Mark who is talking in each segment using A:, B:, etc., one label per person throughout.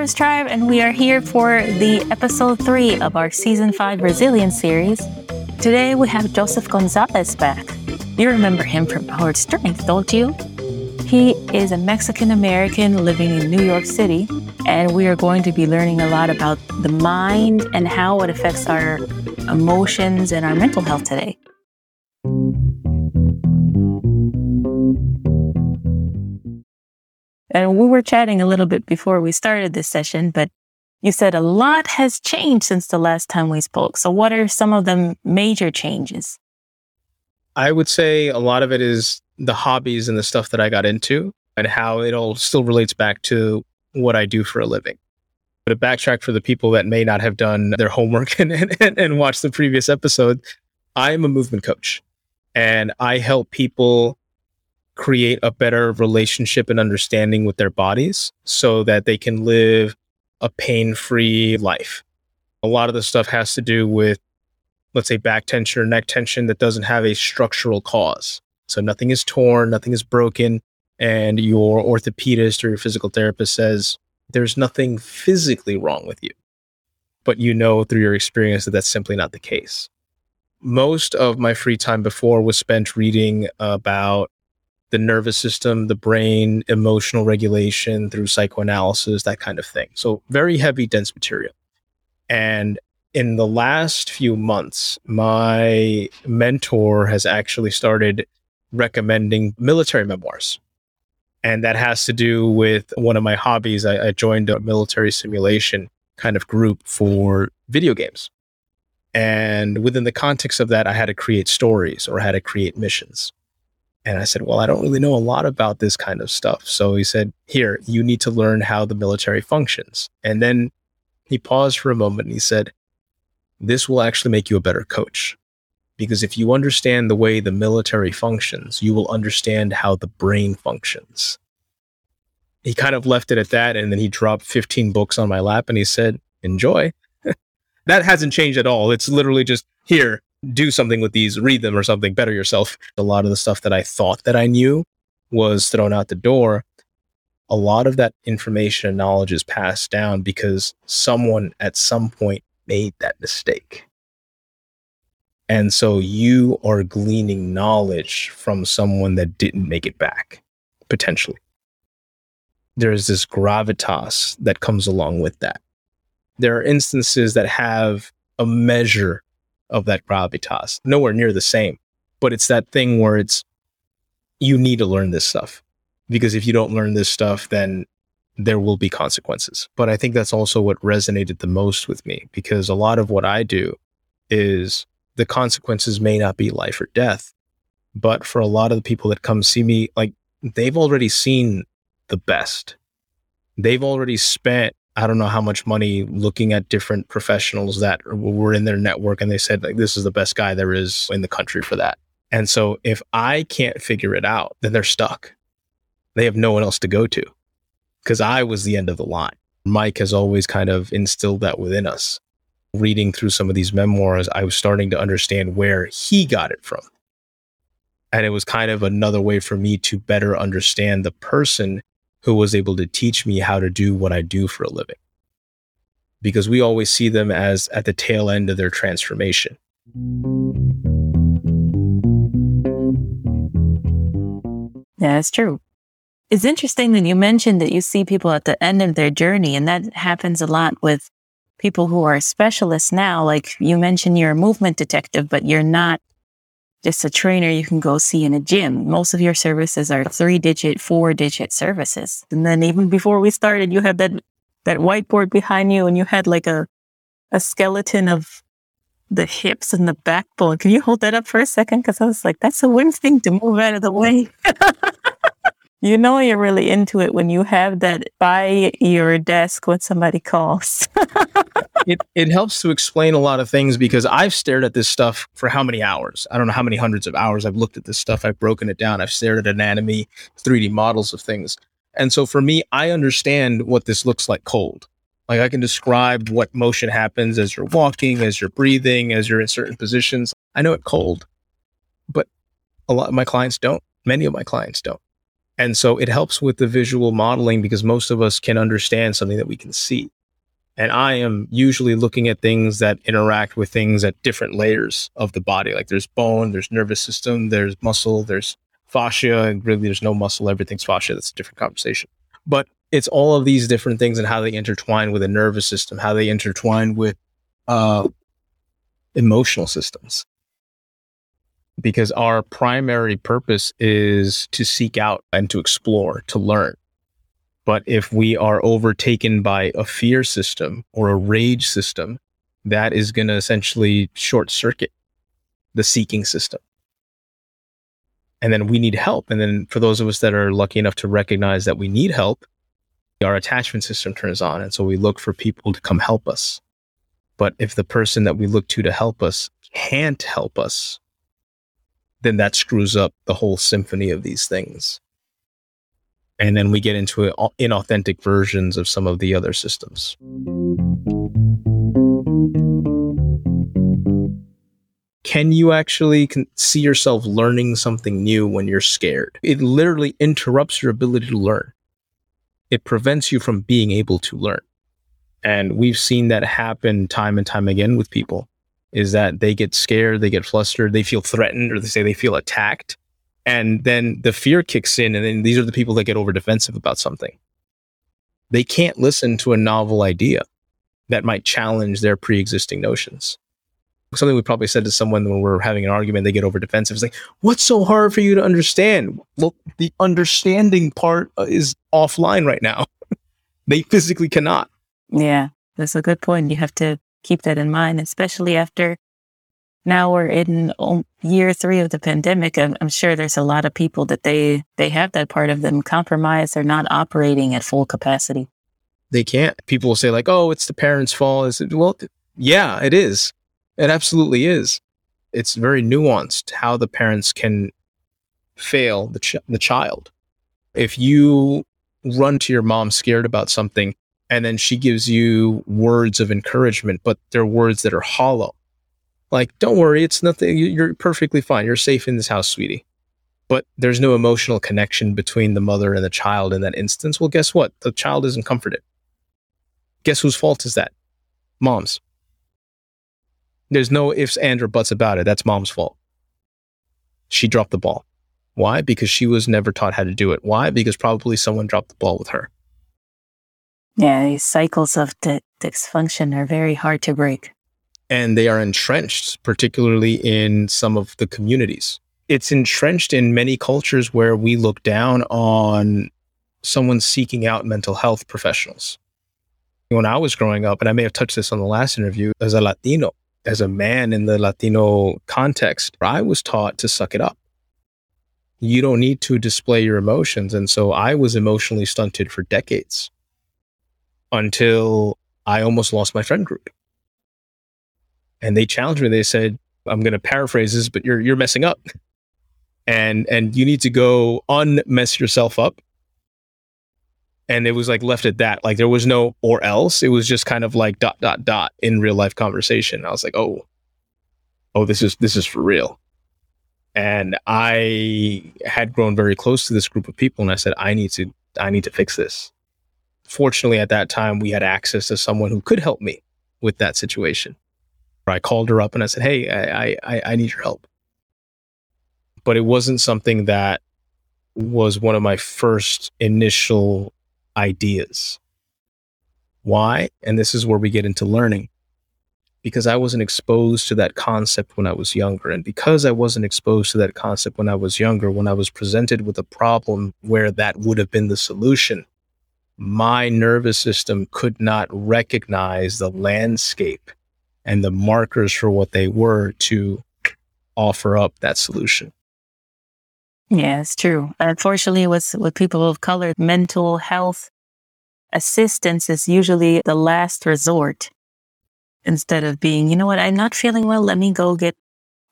A: Thrivers Tribe, and we are here for the episode three of our season five resilience series. Today we have Joseph Gonzalez back. You remember him from Powered Strength, don't you? He is a Mexican American living in New York City, and we are going to be learning a lot about the mind and how it affects our emotions and our mental health today. And we were chatting a little bit before we started this session, but you said a lot has changed since the last time we spoke. So, what are some of the major changes?
B: I would say a lot of it is the hobbies and the stuff that I got into and how it all still relates back to what I do for a living. But to backtrack for the people that may not have done their homework and, and, and watched the previous episode, I am a movement coach and I help people create a better relationship and understanding with their bodies so that they can live a pain free life. A lot of the stuff has to do with, let's say, back tension or neck tension that doesn't have a structural cause. So nothing is torn, nothing is broken. And your orthopedist or your physical therapist says there's nothing physically wrong with you. But you know through your experience that that's simply not the case. Most of my free time before was spent reading about the nervous system, the brain, emotional regulation through psychoanalysis, that kind of thing. So very heavy, dense material. And in the last few months, my mentor has actually started recommending military memoirs. And that has to do with one of my hobbies. I, I joined a military simulation kind of group for video games. And within the context of that, I had to create stories or I had to create missions. And I said, Well, I don't really know a lot about this kind of stuff. So he said, Here, you need to learn how the military functions. And then he paused for a moment and he said, This will actually make you a better coach. Because if you understand the way the military functions, you will understand how the brain functions. He kind of left it at that. And then he dropped 15 books on my lap and he said, Enjoy. that hasn't changed at all. It's literally just here, do something with these, read them or something, better yourself. A lot of the stuff that I thought that I knew was thrown out the door. A lot of that information and knowledge is passed down because someone at some point made that mistake. And so you are gleaning knowledge from someone that didn't make it back, potentially. There's this gravitas that comes along with that. There are instances that have a measure of that gravitas. Nowhere near the same, but it's that thing where it's you need to learn this stuff because if you don't learn this stuff, then there will be consequences. But I think that's also what resonated the most with me because a lot of what I do is the consequences may not be life or death, but for a lot of the people that come see me, like they've already seen the best. They've already spent I don't know how much money looking at different professionals that were in their network and they said like this is the best guy there is in the country for that. And so if I can't figure it out, then they're stuck. They have no one else to go to because I was the end of the line. Mike has always kind of instilled that within us. Reading through some of these memoirs, I was starting to understand where he got it from. And it was kind of another way for me to better understand the person who was able to teach me how to do what I do for a living. Because we always see them as at the tail end of their transformation.
A: Yeah, it's true. It's interesting that you mentioned that you see people at the end of their journey, and that happens a lot with people who are specialists now. Like you mentioned, you're a movement detective, but you're not just a trainer you can go see in a gym. Most of your services are three digit, four digit services. And then even before we started, you had that, that whiteboard behind you and you had like a, a skeleton of the hips and the backbone. Can you hold that up for a second? Cause I was like, that's a weird thing to move out of the way. You know you're really into it when you have that by your desk when somebody calls.
B: it it helps to explain a lot of things because I've stared at this stuff for how many hours? I don't know how many hundreds of hours I've looked at this stuff. I've broken it down. I've stared at anatomy, 3D models of things. And so for me, I understand what this looks like cold. Like I can describe what motion happens as you're walking, as you're breathing, as you're in certain positions. I know it cold. But a lot of my clients don't. Many of my clients don't And so it helps with the visual modeling because most of us can understand something that we can see. And I am usually looking at things that interact with things at different layers of the body. Like there's bone, there's nervous system, there's muscle, there's fascia, and really there's no muscle, everything's fascia. That's a different conversation. But it's all of these different things and how they intertwine with the nervous system, how they intertwine with uh, emotional systems. Because our primary purpose is to seek out and to explore, to learn. But if we are overtaken by a fear system or a rage system, that is going to essentially short circuit the seeking system. And then we need help. And then for those of us that are lucky enough to recognize that we need help, our attachment system turns on. And so we look for people to come help us. But if the person that we look to to help us can't help us, then that screws up the whole symphony of these things. And then we get into inauthentic versions of some of the other systems. Can you actually see yourself learning something new when you're scared? It literally interrupts your ability to learn. It prevents you from being able to learn. And we've seen that happen time and time again with people is that they get scared, they get flustered, they feel threatened, or they say they feel attacked. And then the fear kicks in, and then these are the people that get over defensive about something. They can't listen to a novel idea that might challenge their pre existing notions. Something we probably said to someone when we're having an argument, they get over defensive. It's like, what's so hard for you to understand? Look, the understanding part uh, is offline right now. they physically cannot.
A: Yeah, that's a good point. You have to keep that in mind, especially after now we're in year three of the pandemic. I'm, I'm, sure there's a lot of people that they they have that part of them compromised. They're not operating at full capacity.
B: They can't. People will say like, "Oh, it's the parents' fault." Is it? Well, yeah, it is. It absolutely is. It's very nuanced how the parents can fail the ch- the child. If you run to your mom scared about something and then she gives you words of encouragement, but they're words that are hollow. Like, don't worry, it's nothing. You're perfectly fine. You're safe in this house, sweetie. But there's no emotional connection between the mother and the child in that instance. Well, guess what? The child isn't comforted. Guess whose fault is that? Mom's. There's no ifs, ands, or buts about it. That's mom's fault. She dropped the ball. Why? Because she was never taught how to do it. Why? Because probably someone dropped the ball with her.
A: Yeah, these cycles of dysfunction are very hard to break.
B: And they are entrenched, particularly in some of the communities. It's entrenched in many cultures where we look down on someone seeking out mental health professionals. When I was growing up, and I may have touched this on the last interview, as a Latino, as a man in the Latino context, I was taught to suck it up. You don't need to display your emotions. And so I was emotionally stunted for decades until I almost lost my friend group. And they challenged me. They said, I'm going to paraphrase this, but you're, you're messing up. And, and you need to go unmess yourself up. And it was like left at that. Like there was no or else. It was just kind of like dot, dot, dot in real life conversation. I was like, oh, oh, this is, this is for real. And I had grown very close to this group of people. And I said, I need to, I need to fix this fortunately at that time we had access to someone who could help me with that situation. I called her up and I said, "Hey, I I, I need your help." But it wasn't something that was one of my first initial ideas. Why? And this is where we get into learning. Because I wasn't exposed to that concept when I was younger. And because I wasn't exposed to that concept when I was younger, when I was presented with a problem where that would have been the solution, my nervous system could not recognize the landscape and the markers for what they were to offer up that solution.
A: Yeah, it's true. Unfortunately, with, with people of color, mental health assistance is usually the last resort instead of being, you know what, I'm not feeling well. Let me go get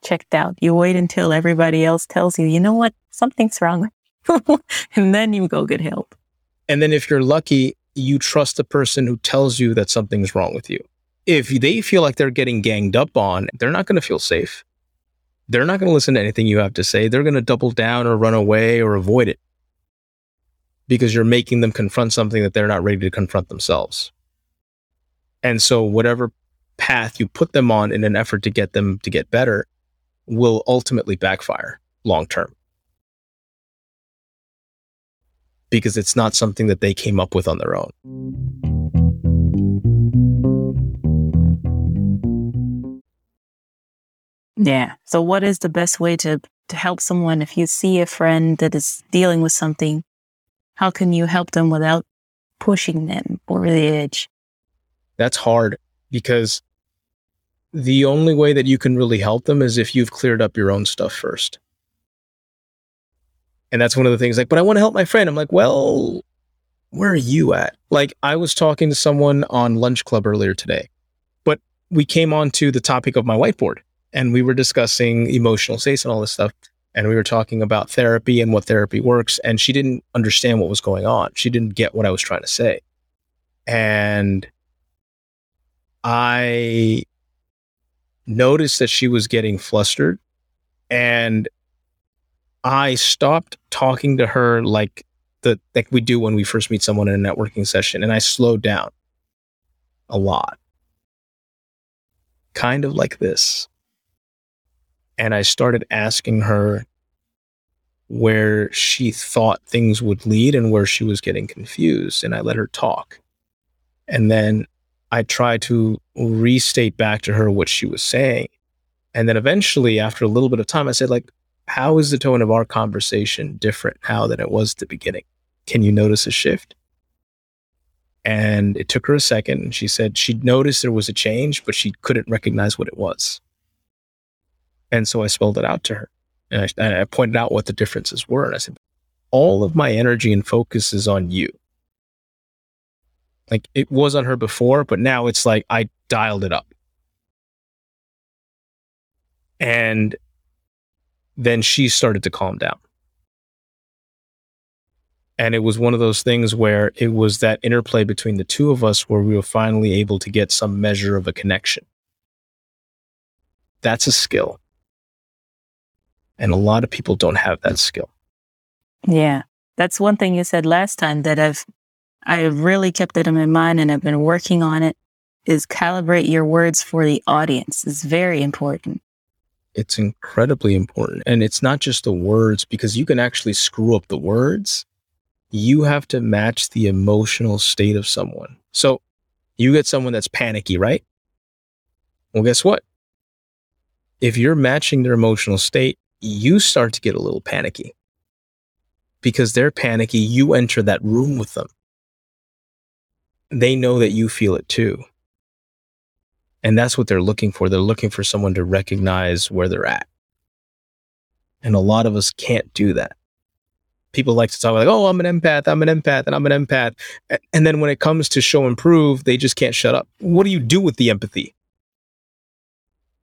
A: checked out. You wait until everybody else tells you, you know what, something's wrong. and then you go get help.
B: And then if you're lucky, you trust the person who tells you that something's wrong with you. If they feel like they're getting ganged up on, they're not going to feel safe. They're not going to listen to anything you have to say. They're going to double down or run away or avoid it. because you're making them confront something that they're not ready to confront themselves. And so, whatever path you put them on in an effort to get them to get better will ultimately backfire long term. Because it's not something that they came up with on their own.
A: Yeah. So, what is the best way to, to help someone if you see a friend that is dealing with something? How can you help them without pushing them over the edge?
B: That's hard because the only way that you can really help them is if you've cleared up your own stuff first. And that's one of the things like, but I want to help my friend. I'm like, well, where are you at? Like, I was talking to someone on Lunch Club earlier today, but we came on to the topic of my whiteboard and we were discussing emotional states and all this stuff. And we were talking about therapy and what therapy works. And she didn't understand what was going on. She didn't get what I was trying to say. And I noticed that she was getting flustered and I stopped talking to her like the like we do when we first meet someone in a networking session and I slowed down a lot. Kind of like this. And I started asking her where she thought things would lead and where she was getting confused and I let her talk. And then I tried to restate back to her what she was saying. And then eventually, after a little bit of time, I said, like, how is the tone of our conversation different now than it was at the beginning? Can you notice a shift? And it took her a second. And she said she'd noticed there was a change, but she couldn't recognize what it was. And so I spelled it out to her. And I, and I pointed out what the differences were. And I said, all of my energy and focus is on you. Like it was on her before, but now it's like I dialed it up. And then she started to calm down. And it was one of those things where it was that interplay between the two of us where we were finally able to get some measure of a connection. That's a skill. And a lot of people don't have that skill.
A: Yeah. That's one thing you said last time that I've I really kept it in my mind and I've been working on it is calibrate your words for the audience is very important.
B: It's incredibly important. And it's not just the words because you can actually screw up the words. You have to match the emotional state of someone. So you get someone that's panicky, right? Well, guess what? If you're matching their emotional state, you start to get a little panicky because they're panicky. You enter that room with them they know that you feel it too. And that's what they're looking for. They're looking for someone to recognize where they're at. And a lot of us can't do that. People like to talk like, oh, I'm an empath, I'm an empath, and I'm an empath. And then when it comes to show and prove, they just can't shut up. What do you do with the empathy?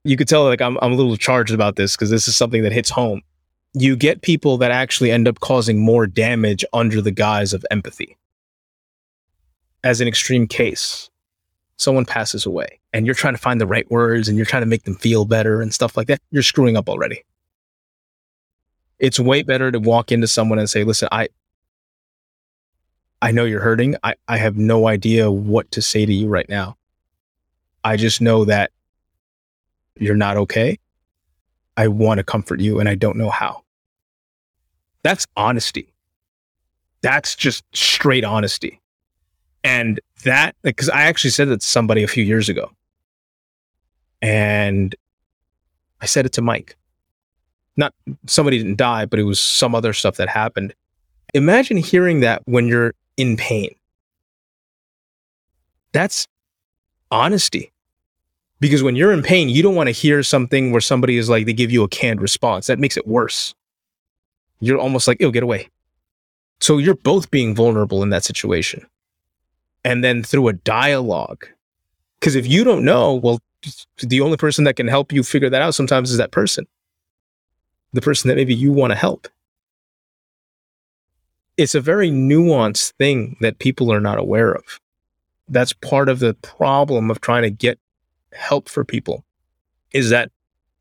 B: You could tell like I'm, I'm a little charged about this because this is something that hits home. You get people that actually end up causing more damage under the guise of empathy as an extreme case, someone passes away and you're trying to find the right words and you're trying to make them feel better and stuff like that, you're screwing up already. It's way better to walk into someone and say, listen, I, I know you're hurting. I, I have no idea what to say to you right now. I just know that you're not okay. I want to comfort you and I don't know how. That's honesty. That's just straight honesty. And that, because I actually said that to somebody a few years ago. And I said it to Mike. Not somebody didn't die, but it was some other stuff that happened. Imagine hearing that when you're in pain. That's honesty. Because when you're in pain, you don't want to hear something where somebody is like, they give you a canned response. That makes it worse. You're almost like, it'll get away. So you're both being vulnerable in that situation and then through a dialogue. Because if you don't know, well, the only person that can help you figure that out sometimes is that person, the person that maybe you want to help. It's a very nuanced thing that people are not aware of. That's part of the problem of trying to get help for people is that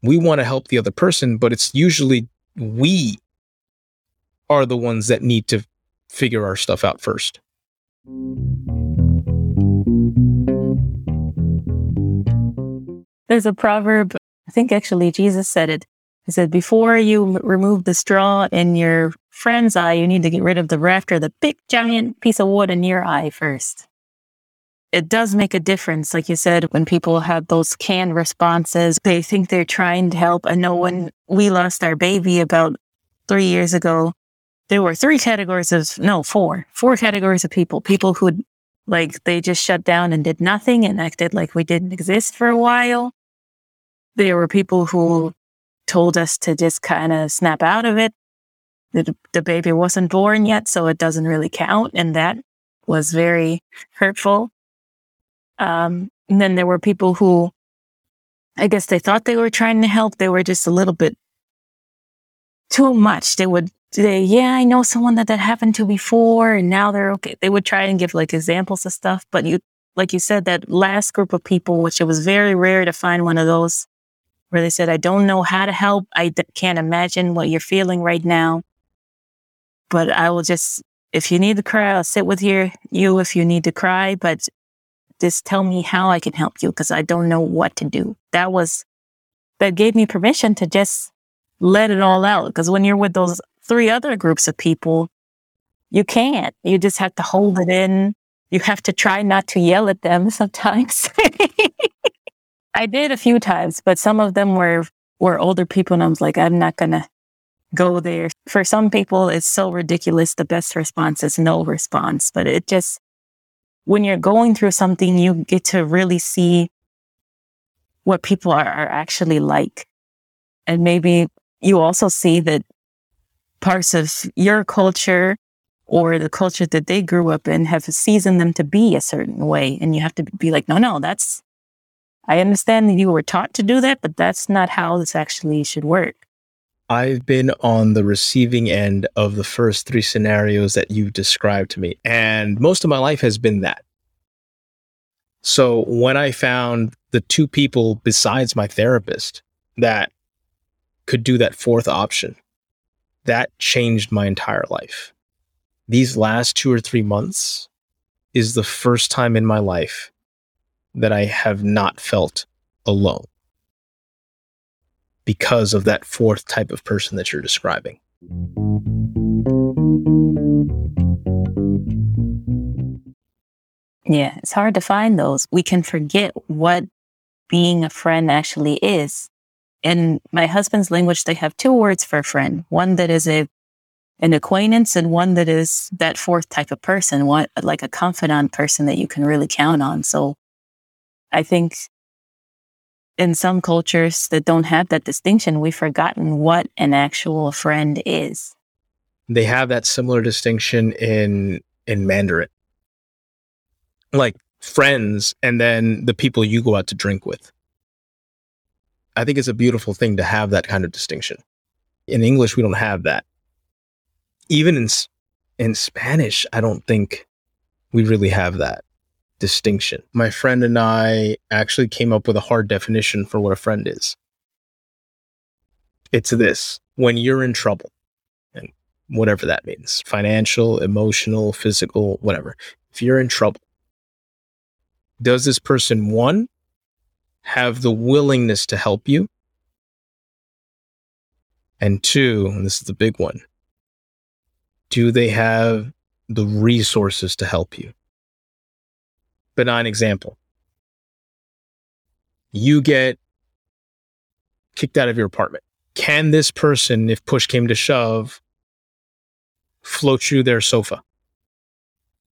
B: we want to help the other person, but it's usually we are the ones that need to figure our stuff out first.
A: There's a proverb, I think actually Jesus said it. He said, before you remove the straw in your friend's eye, you need to get rid of the rafter, the big giant piece of wood in your eye first. It does make a difference. Like you said, when people have those canned responses, they think they're trying to help. I know when we lost our baby about three years ago, there were three categories of, no, four, four categories of people. People who like they just shut down and did nothing and acted like we didn't exist for a while. There were people who told us to just kind of snap out of it. The, the baby wasn't born yet, so it doesn't really count. And that was very hurtful. Um, and then there were people who, I guess they thought they were trying to help. They were just a little bit too much. They would yeah, I know someone that that happened to before and now they're okay. They would try and give like examples of stuff. But you, like you said, that last group of people, which it was very rare to find one of those where they said, I don't know how to help. I d- can't imagine what you're feeling right now. But I will just, if you need to cry, I'll sit with you, you if you need to cry, but just tell me how I can help you because I don't know what to do. That was, that gave me permission to just let it all out. Because when you're with those three other groups of people, you can't. You just have to hold it in. You have to try not to yell at them sometimes. I did a few times, but some of them were were older people, and I was like, I'm not gonna go there. For some people, it's so ridiculous. The best response is no response, but it just when you're going through something, you get to really see what people are, are actually like, and maybe you also see that parts of your culture or the culture that they grew up in have seasoned them to be a certain way. And you have to be like, no, no, that's I understand that you were taught to do that, but that's not how this actually should work.
B: I've been on the receiving end of the first three scenarios that you've described to me. And most of my life has been that. So when I found the two people besides my therapist that could do that fourth option, that changed my entire life. These last two or three months is the first time in my life that I have not felt alone because of that fourth type of person that you're describing.
A: Yeah, it's hard to find those. We can forget what being a friend actually is. In my husband's language, they have two words for friend. One that is a an acquaintance and one that is that fourth type of person, one like a confidant person that you can really count on. So I think in some cultures that don't have that distinction, we've forgotten what an actual friend is.
B: They have that similar distinction in in Mandarin. Like friends and then the people you go out to drink with. I think it's a beautiful thing to have that kind of distinction. In English, we don't have that. Even in in Spanish, I don't think we really have that distinction. My friend and I actually came up with a hard definition for what a friend is. It's this when you're in trouble, and whatever that means financial, emotional, physical, whatever. If you're in trouble, does this person, one, have the willingness to help you? And two, and this is the big one, do they have the resources to help you? benign example. You get kicked out of your apartment. Can this person, if push came to shove, float you their sofa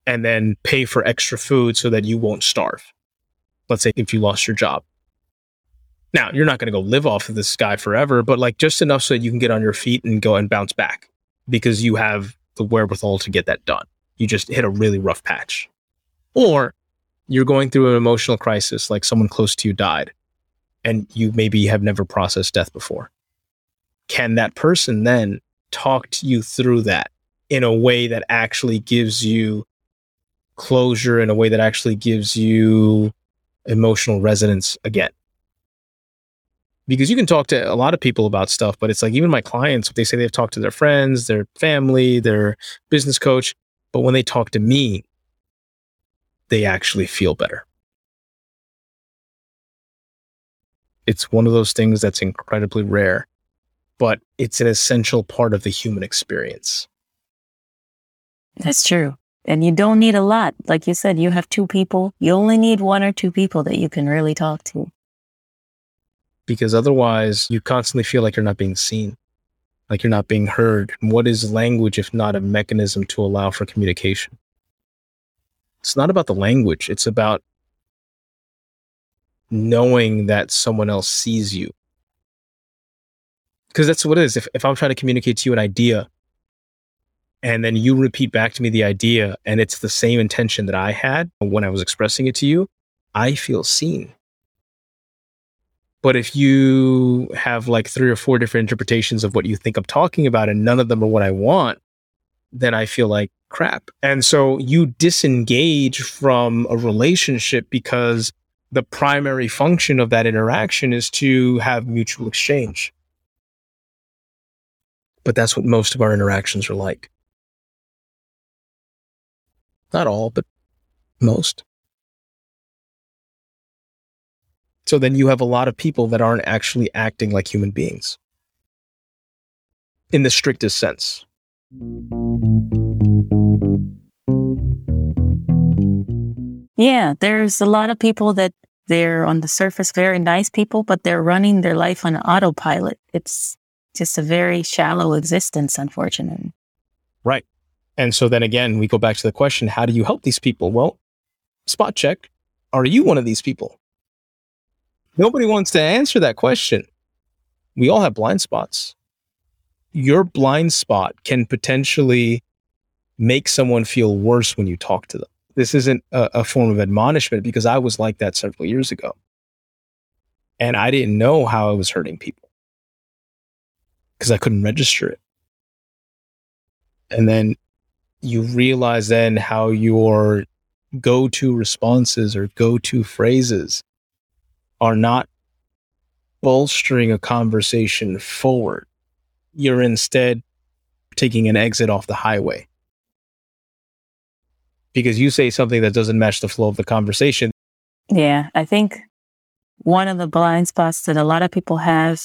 B: and then pay for extra food so that you won't starve? Let's say if you lost your job. Now, you're not going to go live off of this guy forever, but like just enough so that you can get on your feet and go and bounce back because you have the wherewithal to get that done. You just hit a really rough patch. Or you're going through an emotional crisis, like someone close to you died, and you maybe have never processed death before. Can that person then talk to you through that in a way that actually gives you closure, in a way that actually gives you emotional resonance again? Because you can talk to a lot of people about stuff, but it's like even my clients, they say they've talked to their friends, their family, their business coach, But when they talk to me, they actually feel better. It's one of those things that's incredibly rare, but it's an essential part of the human experience.
A: That's true. And you don't need a lot. Like you said, you have two people. You only need one or two people that you can really talk to.
B: Because otherwise, you constantly feel like you're not being seen, like you're not being heard. What is language if not a mechanism to allow for communication? It's not about the language, it's about knowing that someone else sees you. Because that's what it is. If, if I'm trying to communicate to you an idea and then you repeat back to me the idea and it's the same intention that I had when I was expressing it to you, I feel seen. But if you have like three or four different interpretations of what you think I'm talking about and none of them are what I want, then I feel like crap. And so you disengage from a relationship because the primary function of that interaction is to have mutual exchange. But that's what most of our interactions are like. Not all, but most. So then you have a lot of people that aren't actually acting like human beings in the strictest sense.
A: Yeah, there's a lot of people that they're on the surface very nice people, but they're running their life on autopilot. It's just a very shallow existence, unfortunately.
B: Right. And so then again, we go back to the question how do you help these people? Well, spot check. Are you one of these people? Nobody wants to answer that question. We all have blind spots. Your blind spot can potentially make someone feel worse when you talk to them this isn't a, a form of admonishment because I was like that several years ago. And I didn't know how I was hurting people because I couldn't register it. And then you realize then how your go to responses or go to phrases are not bolstering a conversation forward. You're instead taking an exit off the highway because you say something that doesn't match the flow of the conversation.
A: Yeah, I think one of the blind spots that a lot of people have,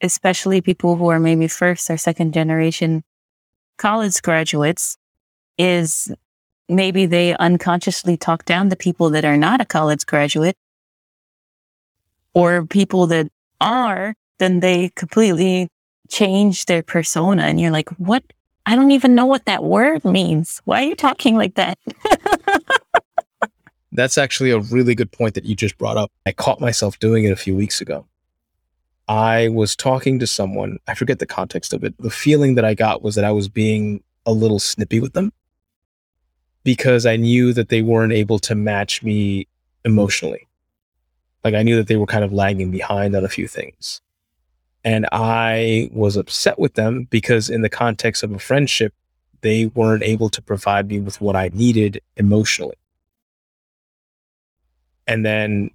A: especially people who are maybe first or second generation college graduates, is maybe they unconsciously talk down the people that are not a college graduate or people that are, then they completely change their persona. And you're like, what I don't even know what that word means. Why are you talking like that?
B: That's actually a really good point that you just brought up. I caught myself doing it a few weeks ago. I was talking to someone, I forget the context of it. The feeling that I got was that I was being a little snippy with them because I knew that they weren't able to match me emotionally. Like I knew that they were kind of lagging behind on a few things. And I was upset with them because, in the context of a friendship, they weren't able to provide me with what I needed emotionally. And then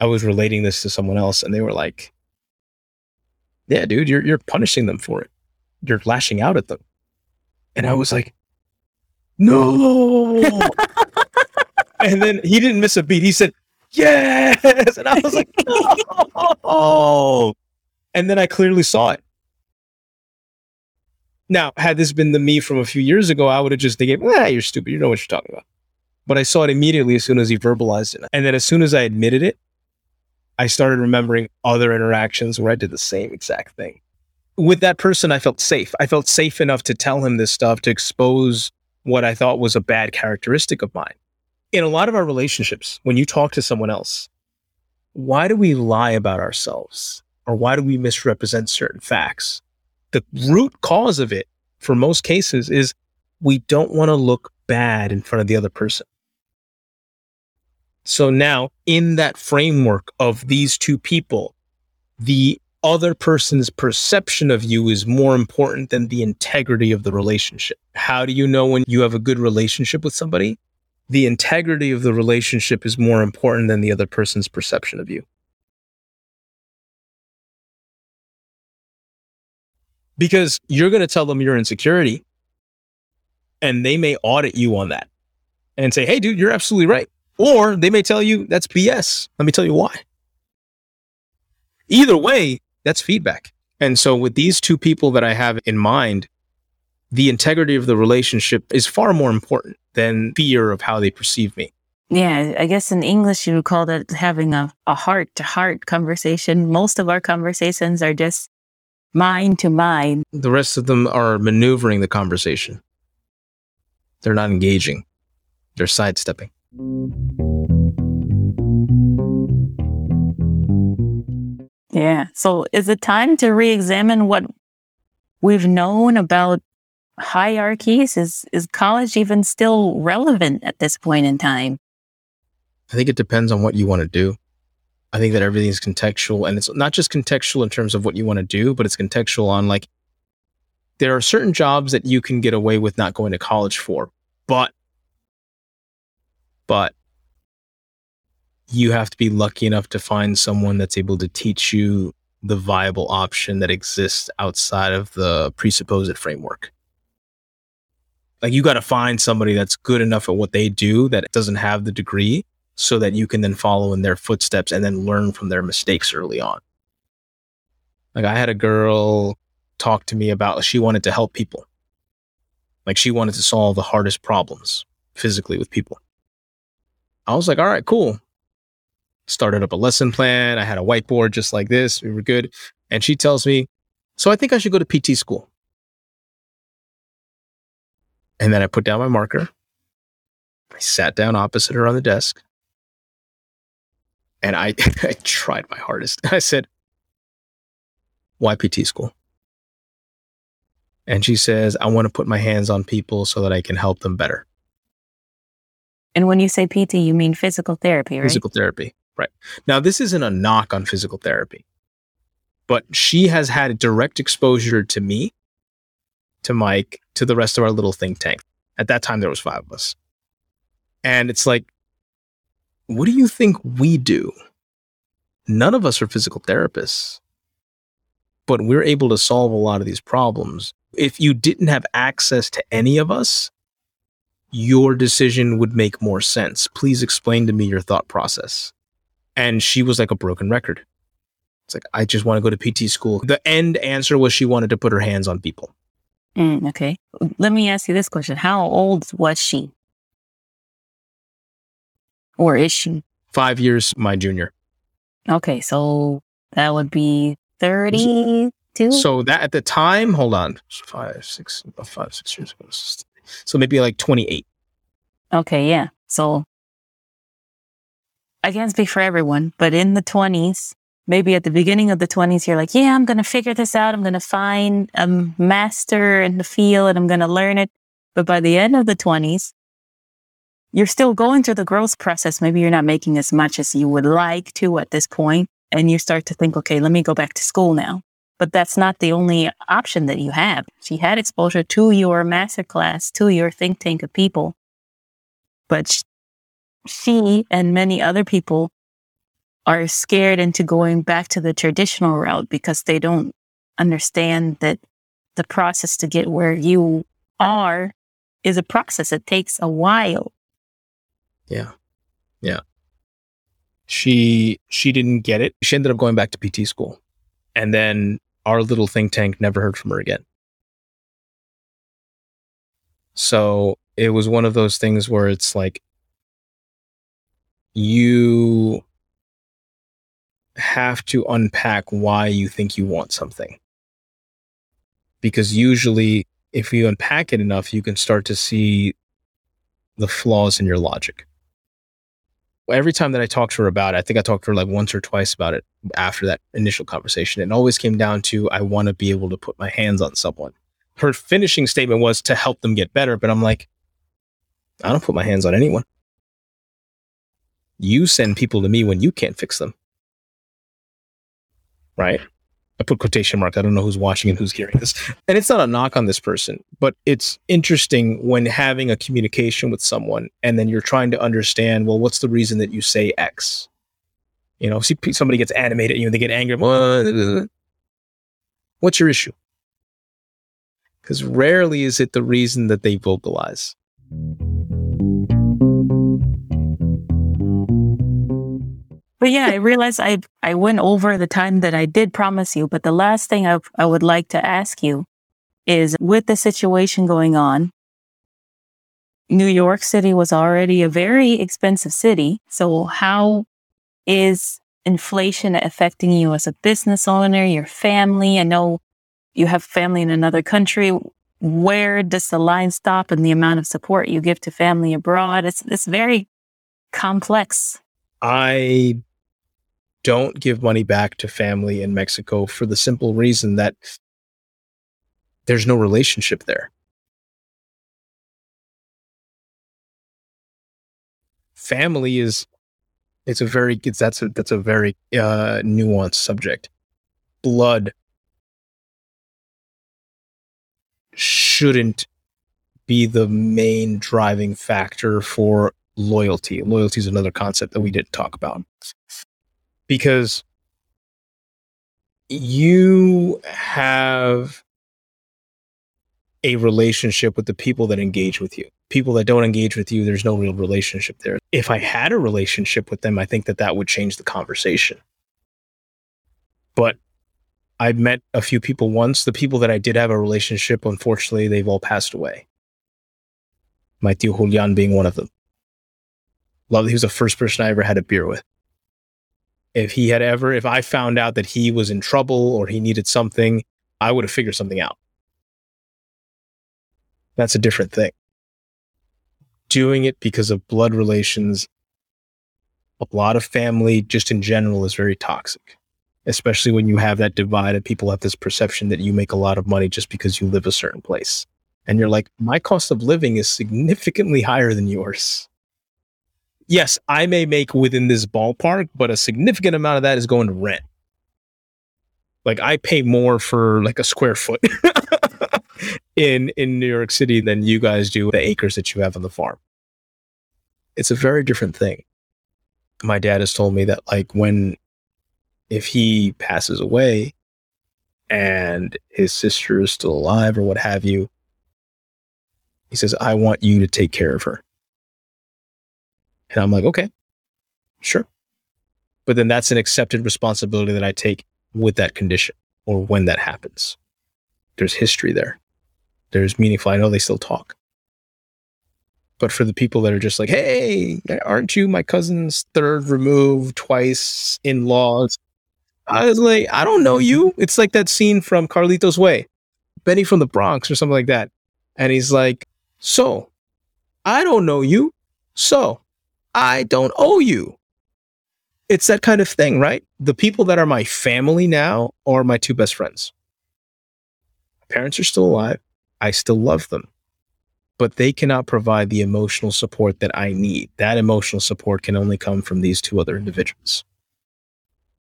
B: I was relating this to someone else, and they were like, Yeah, dude, you're, you're punishing them for it. You're lashing out at them. And I was like, No. and then he didn't miss a beat. He said, Yes. And I was like, Oh. And then I clearly saw it. Now, had this been the me from a few years ago, I would have just thinking, ah, you're stupid. You know what you're talking about. But I saw it immediately as soon as he verbalized it. And then as soon as I admitted it, I started remembering other interactions where I did the same exact thing. With that person, I felt safe. I felt safe enough to tell him this stuff, to expose what I thought was a bad characteristic of mine. In a lot of our relationships, when you talk to someone else, why do we lie about ourselves? or why do we misrepresent certain facts? The root cause of it, for most cases, is we don't want to look bad in front of the other person. So now, in that framework of these two people, the other person's perception of you is more important than the integrity of the relationship. How do you know when you have a good relationship with somebody? The integrity of the relationship is more important than the other person's perception of you. because you're going to tell them your insecurity And they may audit you on that and say, hey, dude, you're absolutely right. Or they may tell you that's BS. Let me tell you why. Either way, that's feedback. And so with these two people that I have in mind, the integrity of the relationship is far more important than fear of how they perceive me.
A: Yeah, I guess in English you would call that having a, a heart to heart conversation. Most of our conversations are just mind to mind.
B: The rest of them are maneuvering the conversation. They're not engaging. They're sidestepping.
A: Yeah. So is it time to re-examine what we've known about hierarchies? Is is college even still relevant at this point in time?
B: I think it depends on what you want to do. I think that everything is contextual and it's not just contextual in terms of what you want to do, but it's contextual on like there are certain jobs that you can get away with not going to college for, but but you have to be lucky enough to find someone that's able to teach you the viable option that exists outside of the presupposed framework. Like you got to find somebody that's good enough at what they do that doesn't have the degree so that you can then follow in their footsteps and then learn from their mistakes early on. Like I had a girl talk to me about she wanted to help people. Like she wanted to solve the hardest problems physically with people. I was like, all right, cool started up a lesson plan. I had a whiteboard just like this. We were good. And she tells me, So I think I should go to PT school. And then I put down my marker. I sat down opposite her on the desk. And I, I tried my hardest. I said, Why PT school? And she says, I want to put my hands on people so that I can help them better.
A: And when you say PT, you mean physical therapy, right?
B: Physical therapy. Right. Now, this isn't a knock on physical therapy, but she has had direct exposure to me, to Mike, to the rest of our little think tank. At that time, there was five of us. And it's like, what do you think we do? None of us are physical therapists, but we're able to solve a lot of these problems. If you didn't have access to any of us, your decision would make more sense. Please explain to me your thought process and she was like a broken record. It's like, I just want to go to PT school. The end answer was she wanted to put her hands on people.
A: Mm, okay. Let me ask you this question. How old was she? Or is she?
B: Five years, my junior.
A: Okay. So that would be 32?
B: So that at the time, hold on, five, six, five, six years ago. So maybe like 28.
A: Okay. Yeah. So I can't speak for everyone, but in the 20s, maybe at the beginning of the 20s, you're like, yeah, I'm going to figure this out. I'm going to find a master in the field and I'm going to learn it. But by the end of the 20s, you're still going through the growth process. Maybe you're not making as much as you would like to at this point, And you start to think, okay, let me go back to school now. But that's not the only option that you have. She had exposure to your master class, to your think tank of people, but she and many other people are scared into going back to the traditional route because they don't understand that the process to get where you are is a process. It takes a while.
B: Yeah. Yeah. She she didn't get it. She ended up going back to PT school. And then our little think tank never heard from her again. So it was one of those things where it's like you have to unpack why you think you want something. Because usually, if you unpack it enough, you can start to see the flaws in your logic. Every time that I talked to her about it, I think I talked to her like once or twice about it after that initial conversation. It always came down to I want to be able to put my hands on someone. Her finishing statement was to help them get better, but I'm like, I don't put my hands on anyone. You send people to me when you can't fix them. Right? I put quotation marks. I don't know who's watching and who's hearing this. And it's not a knock on this person, but it's interesting when having a communication with someone and then you're trying to understand, well, what's the reason that you say X? You know, see somebody gets animated, you know, they get angry. What's your issue? Because rarely is it the reason that they vocalize.
A: But yeah, I realized I I went over the time that I did promise you. But the last thing I, I would like to ask you is with the situation going on, New York City was already a very expensive city. So how is inflation affecting you as a business owner, your family? I know you have family in another country. Where does the line stop in the amount of support you give to family abroad? It's it's very complex.
B: I don't give money back to family in Mexico for the simple reason that there's no relationship there. Family is it's a very it's that's a that's a very uh nuanced subject. Blood shouldn't be the main driving factor for loyalty. Loyalty is another concept that we didn't talk about. Because you have a relationship with the people that engage with you. People that don't engage with you, there's no real relationship there. If I had a relationship with them, I think that that would change the conversation. But I met a few people once. The people that I did have a relationship, unfortunately, they've all passed away. My tío Julian being one of them. Love, he was the first person I ever had a beer with. If he had ever, if I found out that he was in trouble or he needed something, I would have figured something out. That's a different thing. Doing it because of blood relations, a lot of family, just in general, is very toxic, especially when you have that divide and people have this perception that you make a lot of money just because you live a certain place. And you're like, my cost of living is significantly higher than yours. Yes, I may make within this ballpark, but a significant amount of that is going to rent. Like I pay more for like a square foot in in New York City than you guys do the acres that you have on the farm. It's a very different thing. My dad has told me that like when if he passes away and his sister is still alive or what have you, he says, I want you to take care of her. And I'm like, okay, sure. But then that's an accepted responsibility that I take with that condition or when that happens. There's history there there's meaningful. I know they still talk. But for the people that are just like, hey, aren't you my cousin's third removed, twice in laws? I was like, I don't know you. It's like that scene from Carlito's Way, Benny from the Bronx or something like that. And he's like, so I don't know you. So I don't owe you. It's that kind of thing, right? The people that are my family now are my two best friends. My parents are still alive. I still love them. But they cannot provide the emotional support that I need. That emotional support can only come from these two other individuals.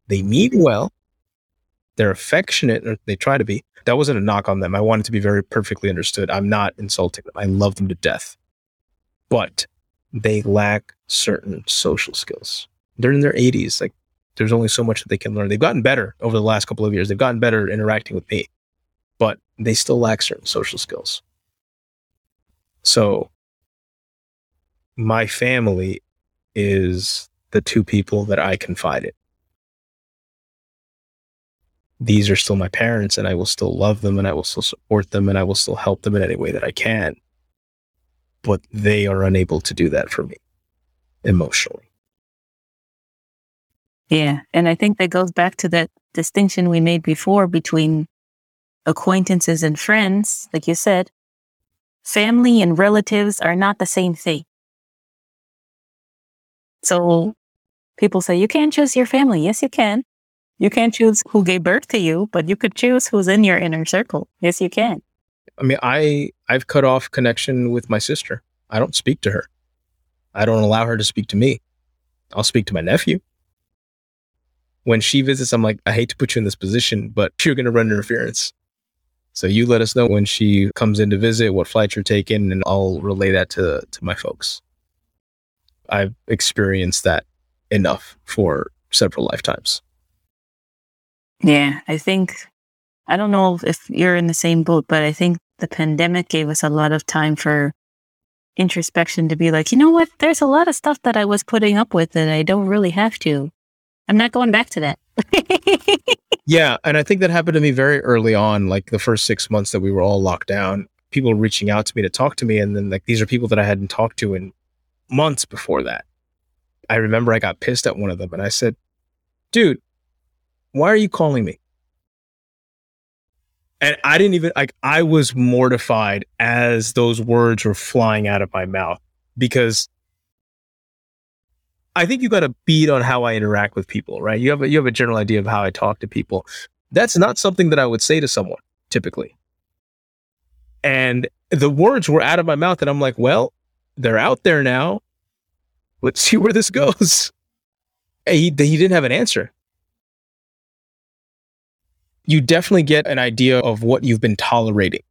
B: They mean well. They're affectionate, or they try to be. That wasn't a knock on them. I wanted to be very perfectly understood. I'm not insulting them. I love them to death. But they lack certain social skills. They're in their 80s. Like, there's only so much that they can learn. They've gotten better over the last couple of years. They've gotten better interacting with me but they still lack certain social skills. So my family is the two people that I confide in. These are still my parents, and I will still love them, and I will still support them, and I will still help them in any way that I can. But they are unable to do that for me emotionally.
A: Yeah. And I think that goes back to that distinction we made before between acquaintances and friends, like you said, family and relatives are not the same thing. So people say, you can't choose your family. Yes, you can. You can't choose who gave birth to you, but you could choose who's in your inner circle. Yes, you can.
B: I mean, I I've cut off connection with my sister. I don't speak to her. I don't allow her to speak to me. I'll speak to my nephew. When she visits, I'm like, I hate to put you in this position, but you're going to run interference. So you let us know when she comes in to visit, what flights you're taking, and I'll relay that to, to my folks. I've experienced that enough for several lifetimes.
A: Yeah, I think, I don't know if you're in the same boat, but I think the pandemic gave us a lot of time for introspection to be like, you know what? There's a lot of stuff that I was putting up with that I don't really have to. I'm not going back to that.
B: yeah. And I think that happened to me very early on, like the first six months that we were all locked down. People reaching out to me to talk to me. And then, like, these are people that I hadn't talked to in months before that. I remember I got pissed at one of them and I said, dude, why are you calling me? And I didn't even like I was mortified as those words were flying out of my mouth because I think you got a beat on how I interact with people, right? You have a, you have a general idea of how I talk to people. That's not something that I would say to someone typically. And the words were out of my mouth and I'm like, well, they're out there now. Let's see where this goes. And he, he didn't have an answer you definitely get an idea of what you've been tolerating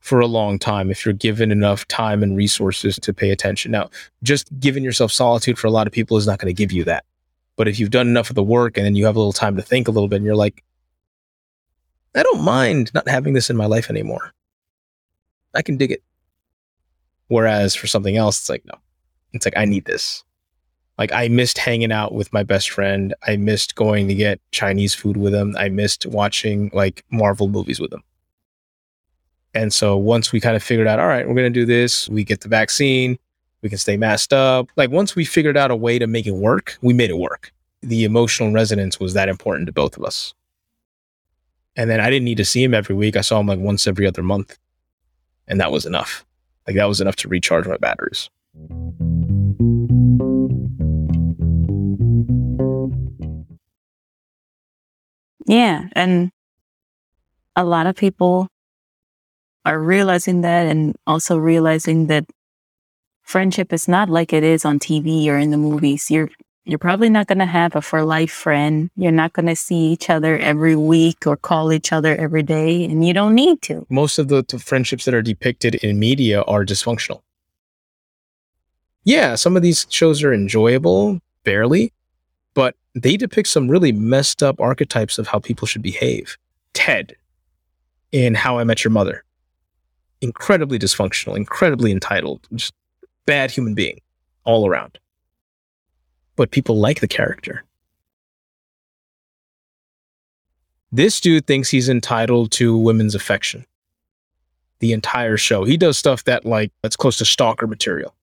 B: for a long time if you're given enough time and resources to pay attention. Now, just giving yourself solitude for a lot of people is not going to give you that. But if you've done enough of the work and then you have a little time to think a little bit and you're like, I don't mind not having this in my life anymore. I can dig it. Whereas for something else, it's like, no, it's like, I need this. Like I missed hanging out with my best friend. I missed going to get Chinese food with him. I missed watching like Marvel movies with him. And so once we kind of figured out, all right, we're going to do this, we get the vaccine, we can stay masked up. Like once we figured out a way to make it work, we made it work. The emotional resonance was that important to both of us. And then I didn't need to see him every week. I saw him like once every other month. And that was enough. Like that was enough to recharge my batteries.
A: Yeah. And a lot of people are realizing that and also realizing that friendship is not like it is on TV or in the movies. You're you're probably not going to have a for life friend. You're not going to see each other every week or call each other every day, and you don't need to.
B: Most of the, the friendships that are depicted in media are dysfunctional. Yeah, some of these shows are enjoyable, barely, but they depict some really messed up archetypes of how people should behave. Ted in How I Met Your Mother. Incredibly dysfunctional, incredibly entitled, just bad human being all around. But people like the character. This dude thinks he's entitled to women's affection. The entire show. He does stuff that like that's close to stalker material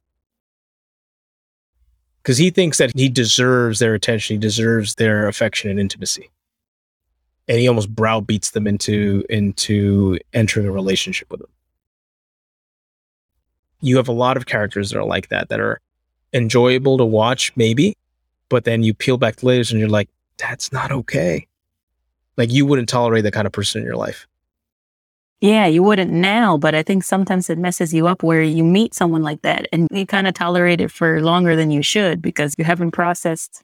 B: because he thinks that he deserves their attention, he deserves their affection and intimacy, and he almost browbeats them into into entering a relationship with them. You have a lot of characters that are like that, that are enjoyable to watch, maybe, but then you peel back the layers and you're like, that's not okay. Like you wouldn't tolerate that kind of person in your life.
A: Yeah, you wouldn't now, but I think sometimes it messes you up where you meet someone like that and you kind of tolerate it for longer than you should because you haven't processed.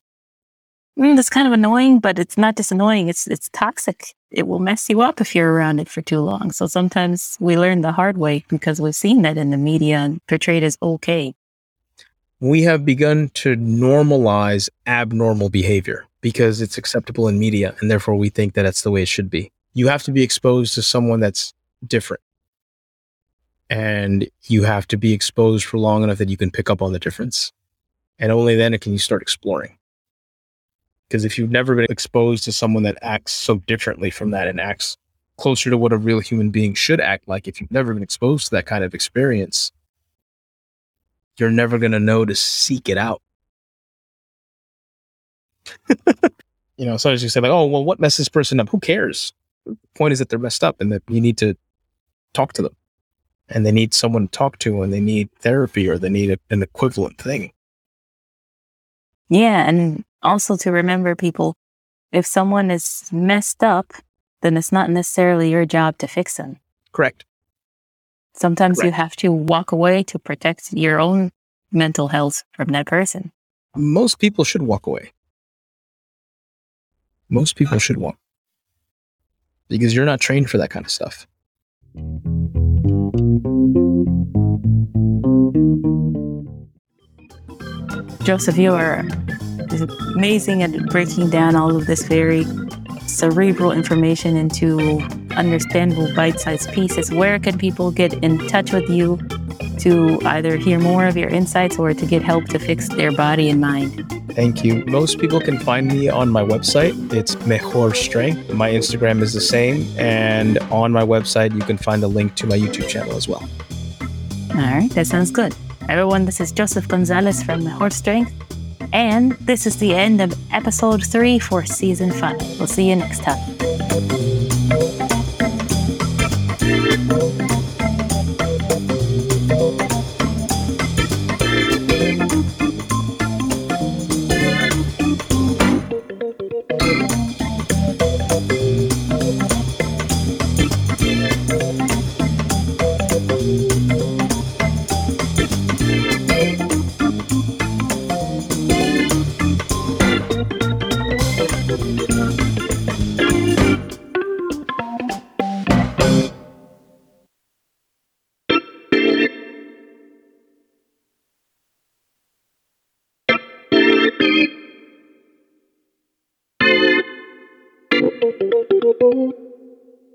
A: Mm, that's kind of annoying, but it's not just annoying. It's it's toxic. It will mess you up if you're around it for too long. So sometimes we learn the hard way because we've seen that in the media and portrayed as okay.
B: We have begun to normalize abnormal behavior because it's acceptable in media, and therefore we think that that's the way it should be. You have to be exposed to someone that's different. And you have to be exposed for long enough that you can pick up on the difference. And only then can you start exploring. Because if you've never been exposed to someone that acts so differently from that and acts closer to what a real human being should act like, if you've never been exposed to that kind of experience, you're never going to know to seek it out. you know, sometimes you say like, "Oh, well, what messes this person up? Who cares?" The point is that they're messed up, and that you need to talk to them and they need someone to talk to and they need therapy or they need a, an equivalent thing.
A: Yeah. And also to remember people, if someone is messed up, then it's not necessarily your job to fix them.
B: Correct.
A: Sometimes Correct. you have to walk away to protect your own mental health from that person.
B: Most people should walk away. Most people should walk because you're not trained for that kind of stuff.
A: Joseph, you are amazing at breaking down all of this very cerebral information into understandable bite sized pieces, where can people get in touch with you to either hear more of your insights or to get help to fix their body and mind?
B: Thank you. Most people can find me on my website. It's Mejor Strength. My Instagram is the same. And on my website, you can find a link to my YouTube channel as well.
A: All right, that sounds good. Everyone, this is Joseph Gonzalez from Mejor Strength. And this is the end of episode three for season five. We'll see you next time.